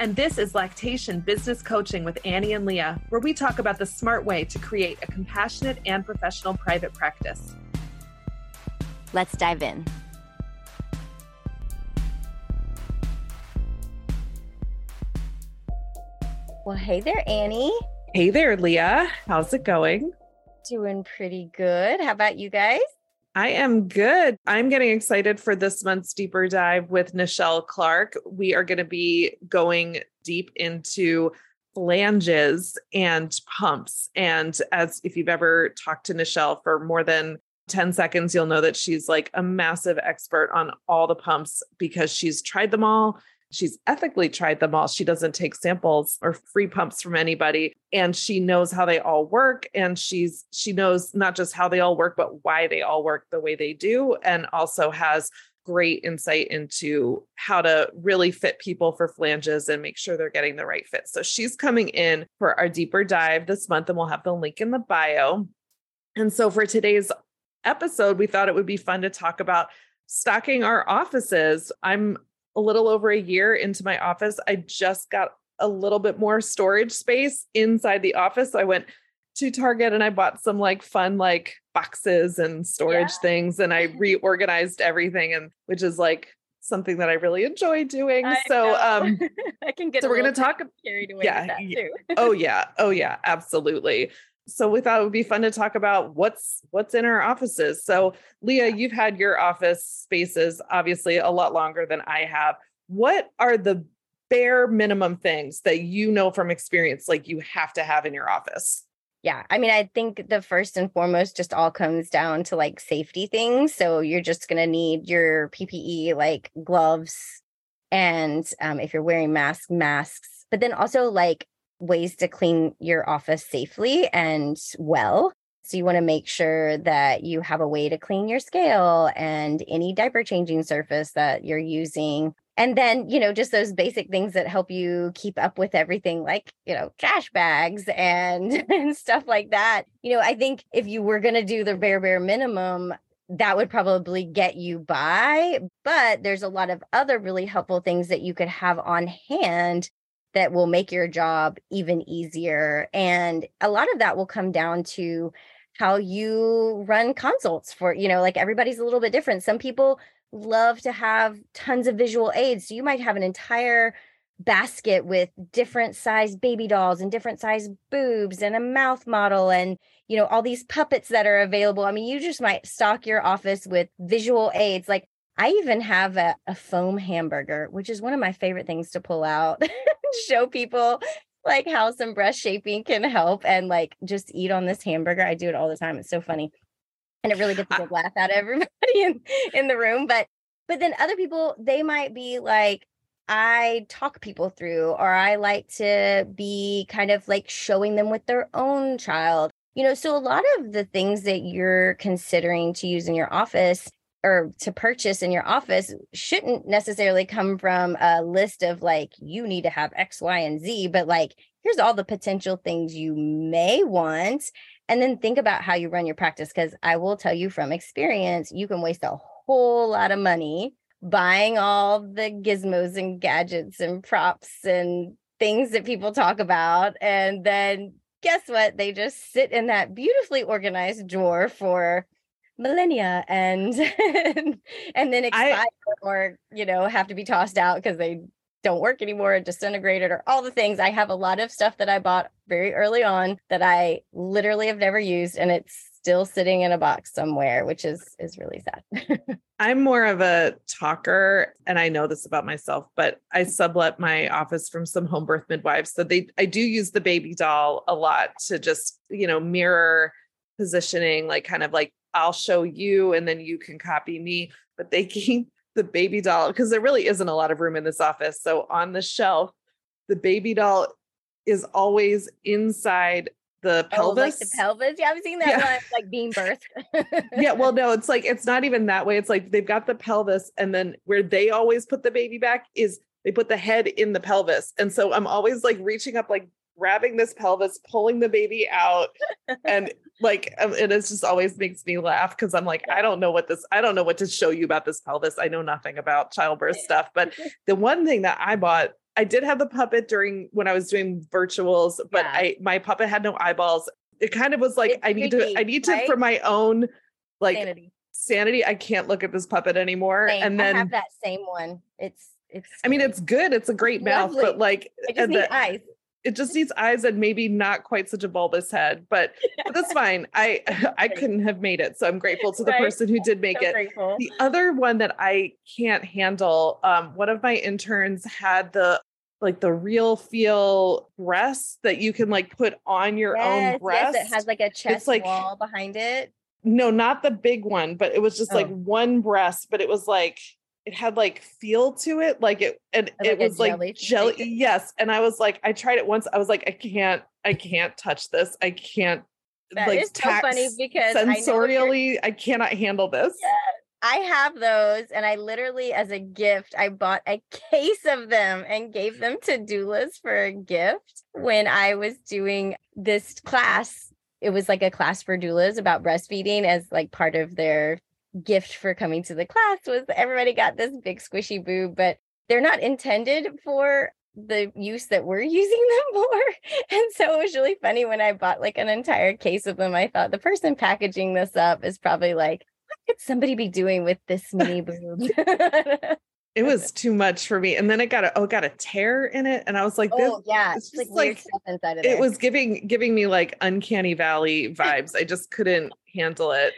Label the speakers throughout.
Speaker 1: And this is Lactation Business Coaching with Annie and Leah, where we talk about the smart way to create a compassionate and professional private practice.
Speaker 2: Let's dive in. Well, hey there, Annie.
Speaker 1: Hey there, Leah. How's it going?
Speaker 2: Doing pretty good. How about you guys?
Speaker 1: I am good. I'm getting excited for this month's deeper dive with Nichelle Clark. We are going to be going deep into flanges and pumps. And as if you've ever talked to Nichelle for more than 10 seconds, you'll know that she's like a massive expert on all the pumps because she's tried them all. She's ethically tried them all. She doesn't take samples or free pumps from anybody and she knows how they all work and she's she knows not just how they all work but why they all work the way they do and also has great insight into how to really fit people for flanges and make sure they're getting the right fit. So she's coming in for our deeper dive this month and we'll have the link in the bio. And so for today's episode, we thought it would be fun to talk about stocking our offices. I'm a little over a year into my office, I just got a little bit more storage space inside the office. So I went to Target and I bought some like fun like boxes and storage yeah. things and I reorganized everything and which is like something that I really enjoy doing. I so um
Speaker 2: I can get
Speaker 1: so we're gonna talk
Speaker 2: carried away yeah,
Speaker 1: oh yeah. Oh yeah, absolutely so we thought it would be fun to talk about what's what's in our offices. So Leah, you've had your office spaces obviously a lot longer than I have. What are the bare minimum things that you know from experience like you have to have in your office?
Speaker 2: Yeah, I mean, I think the first and foremost just all comes down to like safety things. So you're just going to need your PPE, like gloves, and um, if you're wearing masks, masks, but then also like ways to clean your office safely and well. So you want to make sure that you have a way to clean your scale and any diaper changing surface that you're using. And then, you know, just those basic things that help you keep up with everything like, you know, trash bags and, and stuff like that. You know, I think if you were going to do the bare, bare minimum, that would probably get you by. But there's a lot of other really helpful things that you could have on hand that will make your job even easier. And a lot of that will come down to how you run consults for, you know, like everybody's a little bit different. Some people love to have tons of visual aids. So you might have an entire basket with different size baby dolls and different size boobs and a mouth model and you know all these puppets that are available i mean you just might stock your office with visual aids like I even have a, a foam hamburger, which is one of my favorite things to pull out, show people like how some breast shaping can help and like just eat on this hamburger. I do it all the time. It's so funny. And it really gets a ah. good laugh out of everybody in, in the room. But but then other people, they might be like, I talk people through, or I like to be kind of like showing them with their own child. You know, so a lot of the things that you're considering to use in your office or to purchase in your office shouldn't necessarily come from a list of like you need to have x y and z but like here's all the potential things you may want and then think about how you run your practice because i will tell you from experience you can waste a whole lot of money buying all the gizmos and gadgets and props and things that people talk about and then guess what? They just sit in that beautifully organized drawer for millennia and and then expire I, or you know have to be tossed out because they don't work anymore disintegrated or all the things i have a lot of stuff that i bought very early on that i literally have never used and it's still sitting in a box somewhere, which is is really sad.
Speaker 1: I'm more of a talker and I know this about myself, but I sublet my office from some home birth midwives. So they I do use the baby doll a lot to just, you know, mirror positioning, like kind of like I'll show you and then you can copy me. But they keep the baby doll because there really isn't a lot of room in this office. So on the shelf, the baby doll is always inside the pelvis. Oh, like
Speaker 2: the pelvis. Yeah, I've seen that yeah. one like being birthed.
Speaker 1: yeah, well, no, it's like it's not even that way. It's like they've got the pelvis, and then where they always put the baby back is they put the head in the pelvis. And so I'm always like reaching up, like grabbing this pelvis, pulling the baby out, and like um, it is just always makes me laugh because I'm like, I don't know what this, I don't know what to show you about this pelvis. I know nothing about childbirth stuff. But the one thing that I bought I did have the puppet during when I was doing virtuals, but yeah. I my puppet had no eyeballs. It kind of was like it's I need to I need to right? for my own like sanity. sanity. I can't look at this puppet anymore.
Speaker 2: Same.
Speaker 1: And then
Speaker 2: I have that same one. It's it's
Speaker 1: I mean it's good. It's a great mouth, but like
Speaker 2: it just needs the, eyes.
Speaker 1: It just needs eyes and maybe not quite such a bulbous head, but, but that's fine. I I couldn't have made it, so I'm grateful to the right? person who did make so it. Grateful. The other one that I can't handle, um, one of my interns had the like the real feel breast that you can like put on your yes, own breast.
Speaker 2: Yes, it has like a chest it's like, wall behind it.
Speaker 1: No, not the big one, but it was just oh. like one breast, but it was like it had like feel to it, like it and like it was like jelly. Yes, and I was like, I tried it once. I was like, I can't, I can't touch this. I can't.
Speaker 2: That like, is so funny because
Speaker 1: sensorially, I, I cannot handle this.
Speaker 2: I have those, and I literally, as a gift, I bought a case of them and gave them to doulas for a gift when I was doing this class. It was like a class for doulas about breastfeeding as like part of their gift for coming to the class was everybody got this big squishy boob, but they're not intended for the use that we're using them for. And so it was really funny when I bought like an entire case of them. I thought the person packaging this up is probably like, what could somebody be doing with this mini boob?
Speaker 1: it was too much for me. And then it got a oh, it got a tear in it. And I was like,
Speaker 2: this, oh yeah, it's like, like stuff inside of
Speaker 1: it was giving giving me like uncanny valley vibes. I just couldn't handle it.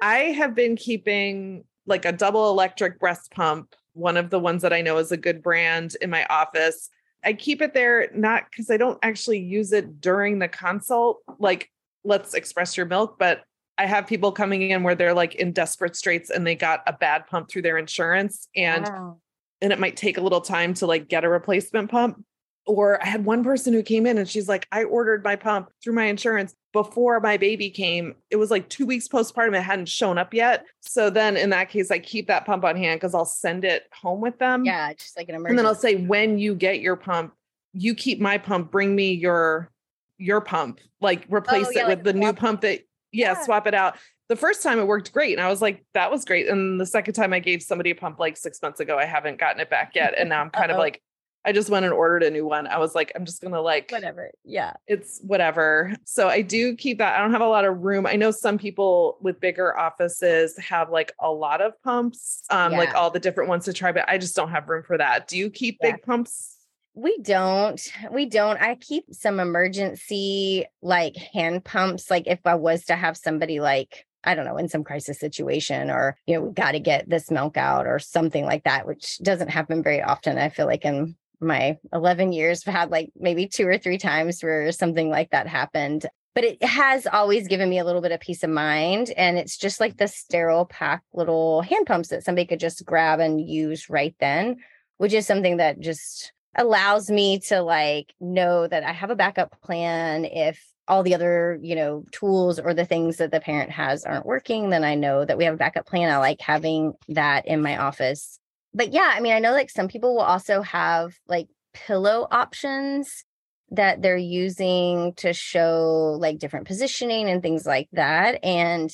Speaker 1: I have been keeping like a double electric breast pump, one of the ones that I know is a good brand in my office. I keep it there not because I don't actually use it during the consult, like let's express your milk, but I have people coming in where they're like in desperate straits and they got a bad pump through their insurance and wow. and it might take a little time to like get a replacement pump. Or I had one person who came in and she's like, I ordered my pump through my insurance before my baby came. It was like two weeks postpartum. It hadn't shown up yet. So then in that case, I keep that pump on hand because I'll send it home with them.
Speaker 2: Yeah, just like an emergency.
Speaker 1: And then I'll say, when you get your pump, you keep my pump, bring me your your pump, like replace oh, yeah, it with like the new pump that yeah, yeah, swap it out. The first time it worked great. And I was like, that was great. And the second time I gave somebody a pump like six months ago, I haven't gotten it back yet. And now I'm kind of like, I just went and ordered a new one. I was like, I'm just going to like,
Speaker 2: whatever. Yeah.
Speaker 1: It's whatever. So I do keep that. I don't have a lot of room. I know some people with bigger offices have like a lot of pumps, um, yeah. like all the different ones to try, but I just don't have room for that. Do you keep yeah. big pumps?
Speaker 2: We don't. We don't. I keep some emergency like hand pumps. Like if I was to have somebody like, I don't know, in some crisis situation or, you know, we got to get this milk out or something like that, which doesn't happen very often. I feel like in my 11 years, I've had like maybe two or three times where something like that happened. But it has always given me a little bit of peace of mind. And it's just like the sterile pack little hand pumps that somebody could just grab and use right then, which is something that just allows me to like know that I have a backup plan if all the other, you know, tools or the things that the parent has aren't working, then I know that we have a backup plan. I like having that in my office. But yeah, I mean, I know like some people will also have like pillow options that they're using to show like different positioning and things like that. And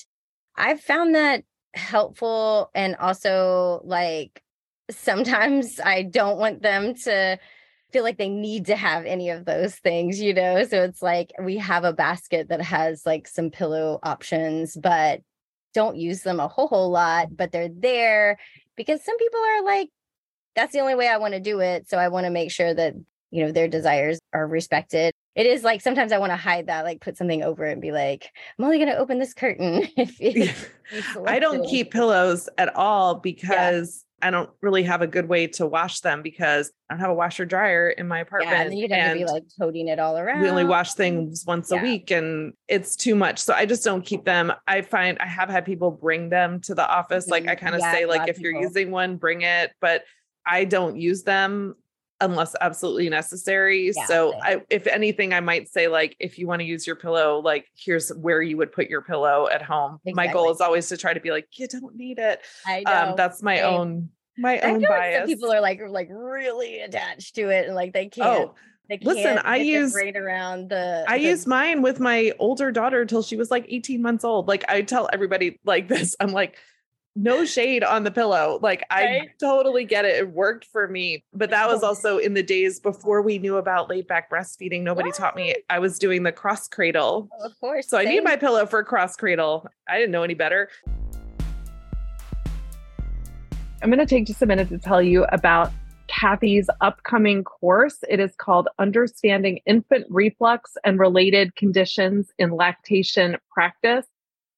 Speaker 2: I've found that helpful and also like sometimes I don't want them to feel like they need to have any of those things, you know? So it's like we have a basket that has like some pillow options, but don't use them a whole whole lot, but they're there because some people are like, that's the only way I want to do it. So I want to make sure that, you know, their desires are respected. it is like sometimes I want to hide that, like put something over it and be like, I'm only going to open this curtain. if, if
Speaker 1: I don't keep pillows at all because I don't really have a good way to wash them because I don't have a washer dryer in my apartment. Yeah,
Speaker 2: and you'd have to be like toting it all around.
Speaker 1: We only wash things once yeah. a week and it's too much. So I just don't keep them. I find I have had people bring them to the office. Like I mm-hmm. kind of yeah, say, like, if you're using one, bring it. But I don't use them unless absolutely necessary. Yeah, so I, if anything, I might say like, if you want to use your pillow, like here's where you would put your pillow at home. Exactly. My goal is always to try to be like, you don't need it. I um, know. Um, that's my Same. own my I own bias.
Speaker 2: Like people are like like really attached to it and like they can't. Oh. They can't
Speaker 1: Listen, I use
Speaker 2: right around the.
Speaker 1: I
Speaker 2: the,
Speaker 1: use mine with my older daughter until she was like 18 months old. Like I tell everybody like this. I'm like, no shade on the pillow. Like right? I totally get it. It worked for me. But that was also in the days before we knew about laid back breastfeeding. Nobody what? taught me. I was doing the cross cradle.
Speaker 2: Oh, of course.
Speaker 1: So same. I need my pillow for cross cradle. I didn't know any better. I'm going to take just a minute to tell you about Kathy's upcoming course. It is called Understanding Infant Reflux and Related Conditions in Lactation Practice.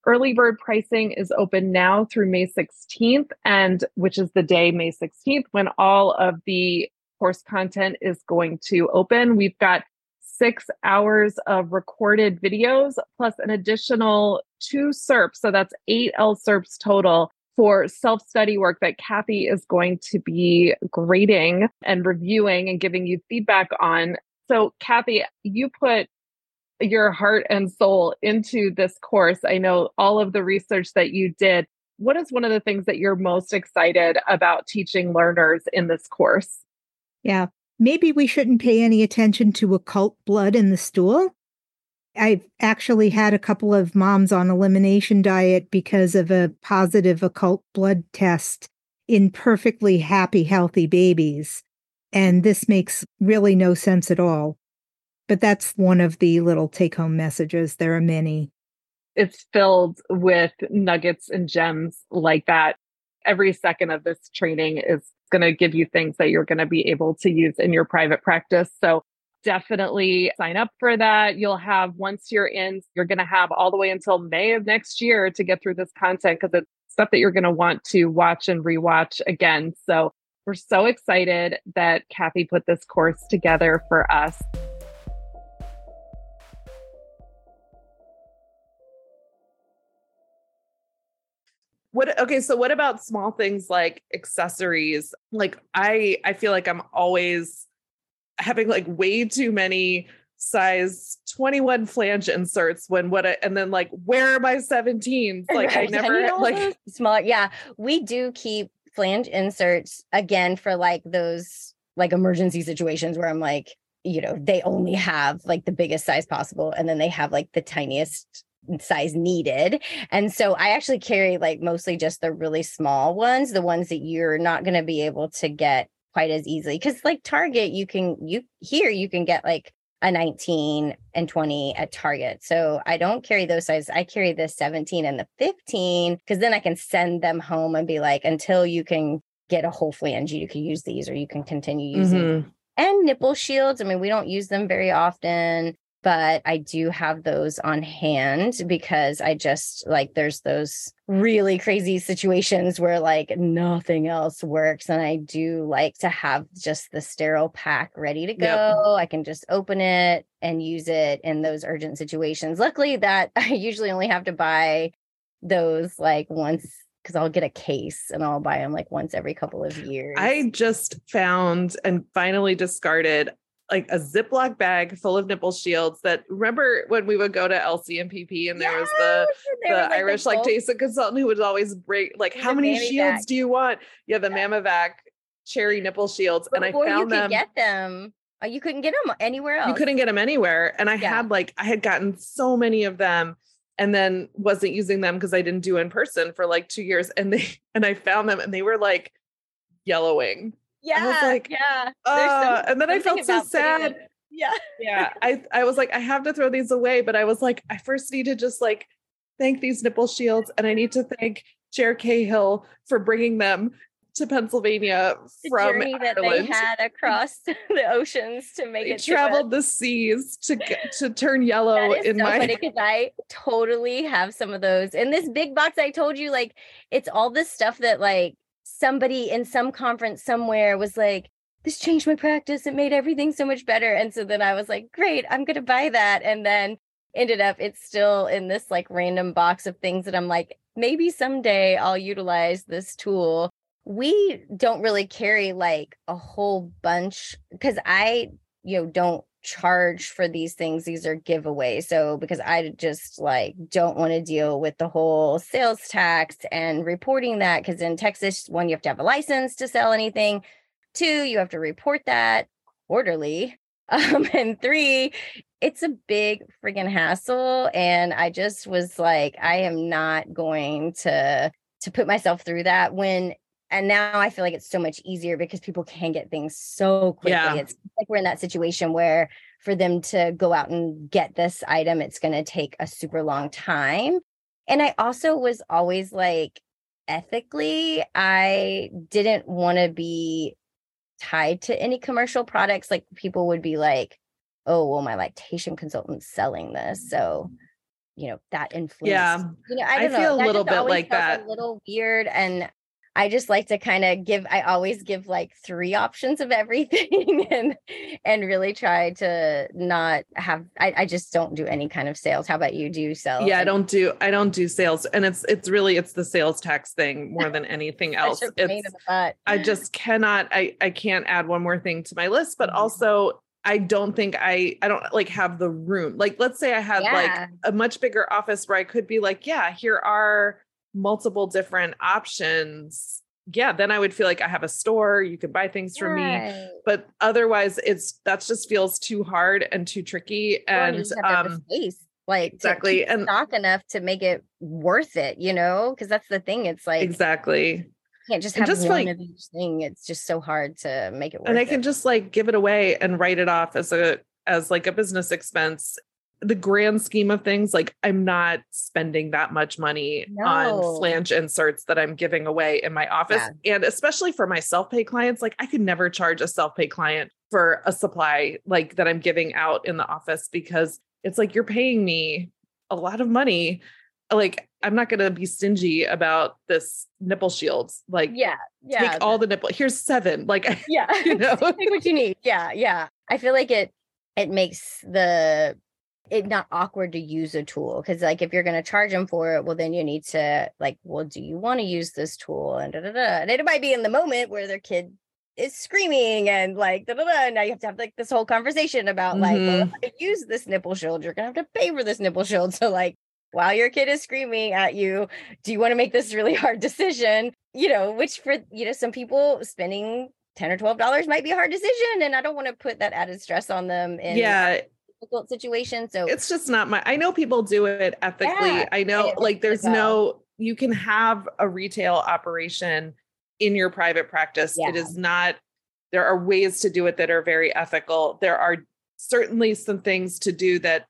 Speaker 1: Early bird pricing is open now through May 16th, and which is the day, May 16th, when all of the course content is going to open. We've got six hours of recorded videos plus an additional two CERPs. So that's eight LCERPs total for self study work that Kathy is going to be grading and reviewing and giving you feedback on. So, Kathy, you put your heart and soul into this course. I know all of the research that you did. What is one of the things that you're most excited about teaching learners in this course?
Speaker 3: Yeah, maybe we shouldn't pay any attention to occult blood in the stool. I've actually had a couple of moms on elimination diet because of a positive occult blood test in perfectly happy, healthy babies. And this makes really no sense at all. But that's one of the little take home messages. There are many.
Speaker 1: It's filled with nuggets and gems like that. Every second of this training is going to give you things that you're going to be able to use in your private practice. So definitely sign up for that. You'll have, once you're in, you're going to have all the way until May of next year to get through this content because it's stuff that you're going to want to watch and rewatch again. So we're so excited that Kathy put this course together for us. What okay so what about small things like accessories? Like i i feel like i'm always having like way too many size 21 flange inserts when what I, and then like where are my 17s like i never like
Speaker 2: smaller yeah we do keep flange inserts again for like those like emergency situations where i'm like you know they only have like the biggest size possible and then they have like the tiniest size needed. And so I actually carry like mostly just the really small ones, the ones that you're not going to be able to get quite as easily cuz like Target you can you here you can get like a 19 and 20 at Target. So I don't carry those sizes. I carry the 17 and the 15 because then I can send them home and be like, until you can get a whole flange, you can use these or you can continue using. Mm-hmm. And nipple shields. I mean, we don't use them very often but I do have those on hand because I just like there's those really crazy situations where like nothing else works. And I do like to have just the sterile pack ready to go. Yep. I can just open it and use it in those urgent situations. Luckily, that I usually only have to buy those like once because I'll get a case and I'll buy them like once every couple of years.
Speaker 1: I just found and finally discarded like a Ziploc bag full of nipple shields that remember when we would go to LCMPP and there yes, was the, the like Irish the lactation consultant who would always break like how many shields do you want? Yeah, the yeah. Mamivac cherry nipple shields.
Speaker 2: But
Speaker 1: and I found
Speaker 2: you
Speaker 1: them.
Speaker 2: get them. Uh, you couldn't get them anywhere else.
Speaker 1: You couldn't get them anywhere. And I yeah. had like I had gotten so many of them and then wasn't using them because I didn't do in person for like two years. And they and I found them and they were like yellowing
Speaker 2: yeah. I was like, yeah.
Speaker 1: Uh, and then I felt so sad.
Speaker 2: Yeah.
Speaker 1: yeah. I, I was like, I have to throw these away. But I was like, I first need to just like thank these nipple shields. And I need to thank Chair Cahill for bringing them to Pennsylvania
Speaker 2: The
Speaker 1: from
Speaker 2: journey that
Speaker 1: Ireland.
Speaker 2: they had across the oceans to make
Speaker 1: They
Speaker 2: it
Speaker 1: traveled the seas to get, to turn yellow in
Speaker 2: so
Speaker 1: my
Speaker 2: because I totally have some of those in this big box. I told you, like, it's all this stuff that like somebody in some conference somewhere was like, "This changed my practice. It made everything so much better." And so then I was like, "Great, I'm gonna buy that." And then ended up it's still in this like random box of things that I'm like, maybe someday I'll utilize this tool. We don't really carry like a whole bunch because I, you know, don't charge for these things. These are giveaways. So because I just like don't want to deal with the whole sales tax and reporting that because in Texas, one, you have to have a license to sell anything. Two, you have to report that quarterly. Um, and three, it's a big friggin' hassle. And I just was like, I am not going to to put myself through that when and now I feel like it's so much easier because people can get things so quickly.
Speaker 1: Yeah.
Speaker 2: It's like we're in that situation where for them to go out and get this item, it's going to take a super long time. And I also was always like, ethically, I didn't want to be tied to any commercial products. Like people would be like, oh, well, my lactation consultant's selling this. So, you know, that influence.
Speaker 1: Yeah.
Speaker 2: You know, I
Speaker 1: I
Speaker 2: don't know.
Speaker 1: feel a
Speaker 2: that
Speaker 1: little bit like that.
Speaker 2: A little weird. And I just like to kind of give, I always give like three options of everything and and really try to not have I, I just don't do any kind of sales. How about you? Do you sell?
Speaker 1: yeah, I don't do I don't do sales and it's it's really it's the sales tax thing more than anything else.
Speaker 2: such a pain
Speaker 1: It's
Speaker 2: in the butt.
Speaker 1: I just cannot I I can't add one more thing to my list but
Speaker 2: Mhm.
Speaker 1: also I don't think I I don't like have the room. Like let's say I had
Speaker 2: Yeah.
Speaker 1: like a much bigger office where I could be like, yeah, here are multiple different options. Yeah, then I would feel like I have a store, you could buy things from me. But otherwise it's that just feels too hard and too tricky and
Speaker 2: you just have to have the
Speaker 1: um
Speaker 2: space, like
Speaker 1: exactly, and-
Speaker 2: stock enough to make it worth it, you know? Because that's the thing. It's like
Speaker 1: exactly.
Speaker 2: you can't just have
Speaker 1: just,
Speaker 2: one
Speaker 1: like-
Speaker 2: of each thing. It's just so hard to make it worth
Speaker 1: and I
Speaker 2: it.
Speaker 1: can just like give it away and write it off as a as like a business expense. The grand scheme of things, like I'm not spending that much money
Speaker 2: No.
Speaker 1: on flange inserts that I'm giving away in my office. And especially for my self-pay clients, like I could never charge a self-pay client for a supply like that I'm giving out in the office because it's like you're paying me a lot of money. Like I'm not gonna be stingy about this nipple shields. Like
Speaker 2: yeah, yeah,
Speaker 1: take all the nipple. Here's seven. Like
Speaker 2: yeah.
Speaker 1: you know.
Speaker 2: Take what you need. Yeah, yeah. I feel like it it makes the it not awkward to use a tool because like if you're going to charge them for it well then you need to like well do you want to use this tool and da, da, da. and it might be in the moment where their kid is screaming and like da, da, da. now you have to have like this whole conversation about like well mm-hmm. if I use this nipple shield you're gonna have to pay for this nipple shield so like while your kid is screaming at you do you want to make this really hard decision you know which for you know some people spending 10 or 12 dollars might be a hard decision and i don't want to put that added stress on them in
Speaker 1: yeah,
Speaker 2: difficult situations so
Speaker 1: it's just not my i know people do it ethically.
Speaker 2: Yeah,
Speaker 1: i know
Speaker 2: it
Speaker 1: like there's no you can have a retail operation in your private practice. It
Speaker 2: Yeah.
Speaker 1: is not there are ways to do it that are very ethical. There are certainly some things to do that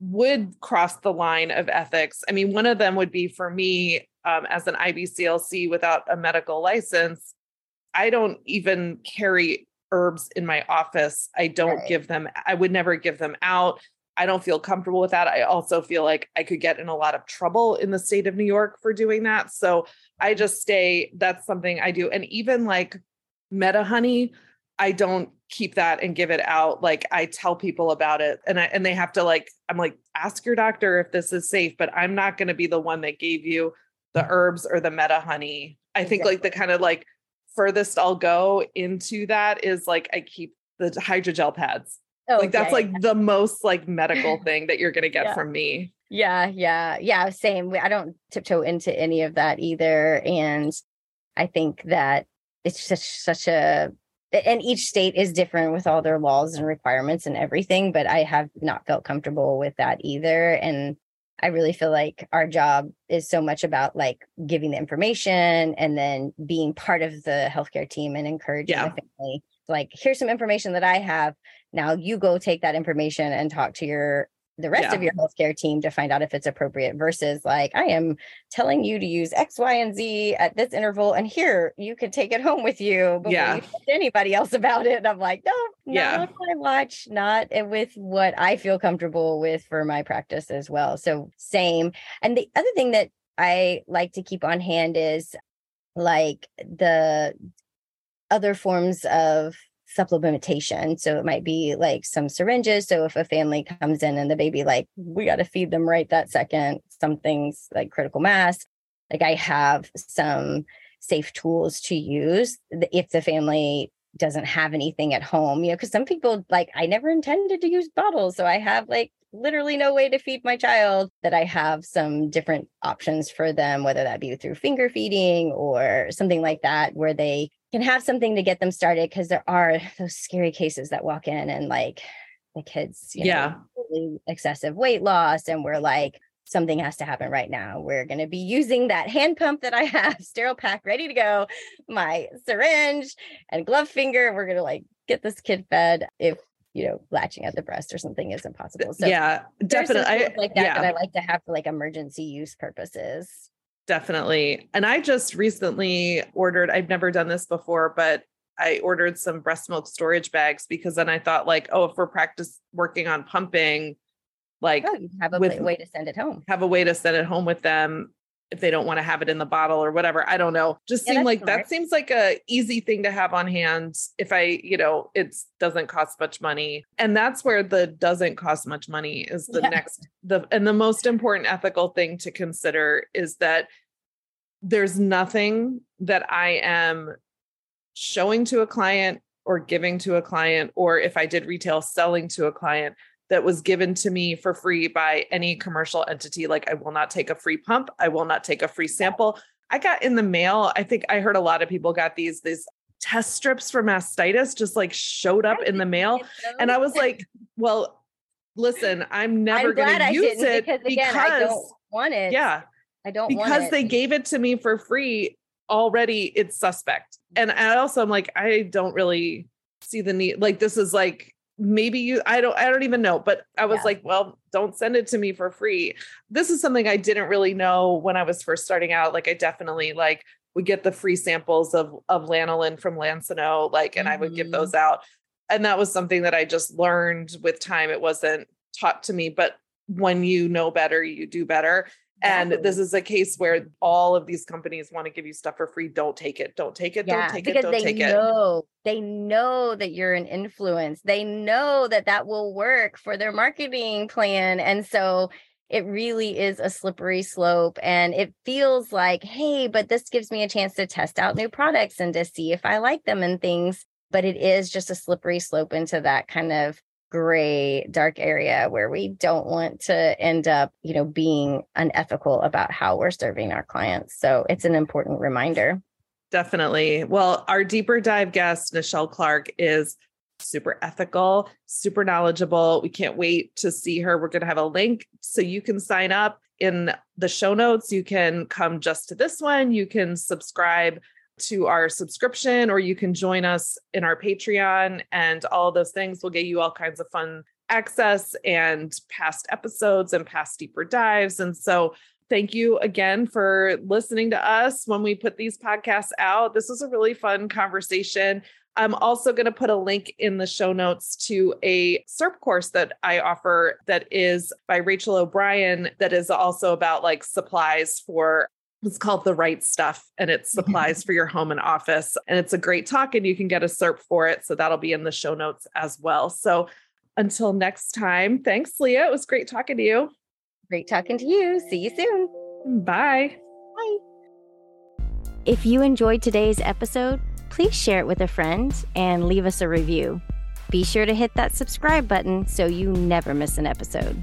Speaker 1: would cross the line of ethics. I mean one of them would be for me um, as an ibclc without a medical license i don't even carry herbs in my office i don't
Speaker 2: Right.
Speaker 1: give them i would never give them out I don't feel comfortable with that. I also feel like I could get in a lot of trouble in the state of New York for doing that. So I just stay, that's something I do. And even like Medihoney, I don't keep that and give it out. Like I tell people about it and I and they have to like, I'm like, ask your doctor if this is safe, but I'm not gonna be the one that gave you the herbs or the Medihoney. I think like the kind of like furthest I'll go into that is like I keep the hydrogel pads
Speaker 2: oh,
Speaker 1: like that's like the most like medical thing that you're gonna get
Speaker 2: Yeah.
Speaker 1: from me.
Speaker 2: yeah yeah yeah same i don't tiptoe into any of that either and i think that it's such such a and each state is different with all their laws and requirements and everything but i have not felt comfortable with that either and i really feel like our job is so much about like giving the information and then being part of the healthcare team and encouraging
Speaker 1: Yeah.
Speaker 2: the family like here's some information that i have now you go take that information and talk to your the rest
Speaker 1: Yeah.
Speaker 2: of your healthcare team to find out if it's appropriate versus like I am telling you to use X, Y, and Z at this interval, and here you can take it home with you before
Speaker 1: Yeah.
Speaker 2: you anybody else about it. And I'm like, no, not
Speaker 1: Yeah.
Speaker 2: my watch, not with what I feel comfortable with for my practice as well. So same. And the other thing that I like to keep on hand is like the other forms of supplementation. So it might be like some syringes. So if a family comes in and the baby, like, we got to feed them right that second, something's like critical mass. Like I have some safe tools to use if the family doesn't have anything at home, you know, because some people like, I never intended to use bottles. So I have like literally no way to feed my child that I have some different options for them, whether that be through finger feeding or something like that, where they can have something to get them started. Cause there are those scary cases that walk in and like the kids, you know,
Speaker 1: Yeah.
Speaker 2: really excessive weight loss. And we're like, something has to happen right now. We're going to be using that hand pump that I have, sterile pack ready to go, my syringe and glove finger. We're going to like get this kid fed if, you know, latching at the breast or something isn't possible. So
Speaker 1: yeah, definitely. I,
Speaker 2: like that
Speaker 1: yeah.
Speaker 2: that I like to have for like emergency use purposes.
Speaker 1: Definitely. And I just recently ordered, I've never done this before, but I ordered some breast milk storage bags because then I thought like, oh, if we're practice working on pumping, like
Speaker 2: Oh, you have a
Speaker 1: with-
Speaker 2: way to send it home.
Speaker 1: have a way to send it home with them if they don't want to have it in the bottle or whatever. I don't know. Just
Speaker 2: Yeah,
Speaker 1: seemed like
Speaker 2: smart.
Speaker 1: that seems like a easy thing to have on hand if I, you know, it doesn't cost much money. And that's where the doesn't cost much money is the
Speaker 2: Yeah.
Speaker 1: next the and the most important ethical thing to consider is that there's nothing that I am showing to a client or giving to a client or if I did retail selling to a client that was given to me for free by any commercial entity. Like, I will not take a free pump. I will not take a free sample. I got in the mail, I think I heard a lot of people got these, these test strips for mastitis just like showed up in the mail. And I was like, well, listen, I'm never going to use it
Speaker 2: because
Speaker 1: because,
Speaker 2: again, I don't want it.
Speaker 1: yeah,
Speaker 2: I don't
Speaker 1: because they gave it to me for free already it's suspect and i also I'm like i don't really see the need like this is like maybe you i don't i don't even know but i was
Speaker 2: Yeah.
Speaker 1: like well don't send it to me for free this is something i didn't really know when i was first starting out like i definitely like would get the free samples of of lanolin from Lansinoh like and i would give
Speaker 2: Mhm.
Speaker 1: those out and that was something that i just learned with time it wasn't taught to me but when you know better you do better and this is a case where all of these companies want to give you stuff for free. Don't take it. Don't take it.
Speaker 2: yeah,
Speaker 1: don't take it. Don't
Speaker 2: they
Speaker 1: take it.
Speaker 2: know they know that you're an influence. They know that that will work for their marketing plan, and so it really is a slippery slope. And it feels like, hey, but this gives me a chance to test out new products and to see if I like them and things. But it is just a slippery slope into that kind of gray dark area where we don't want to end up you know being unethical about how we're serving our clients so it's an important reminder
Speaker 1: Definitely. Well, our deeper dive guest, Nichelle Clark, is super ethical, super knowledgeable. We can't wait to see her. We're going to have a link so you can sign up in the show notes. You can come just to this one. You can subscribe to our subscription or you can join us in our Patreon and all those things will get you all kinds of fun access and past episodes and past deeper dives. And so thank you again for listening to us when we put these podcasts out. This was a really fun conversation. I'm also going to put a link in the show notes to a CERP course that I offer that is by Rachel O'Brien, that is also about like supplies for. It's called The Right Stuff and it's supplies for your home and office. And it's a great talk and you can get a CERP for it. So that'll be in the show notes as well. So until next time, thanks, Leah. It was great talking to you.
Speaker 2: Great talking to you. See you soon.
Speaker 1: Bye.
Speaker 2: Bye. If you enjoyed today's episode, please share it with a friend and leave us a review. Be sure to hit that subscribe button so you never miss an episode.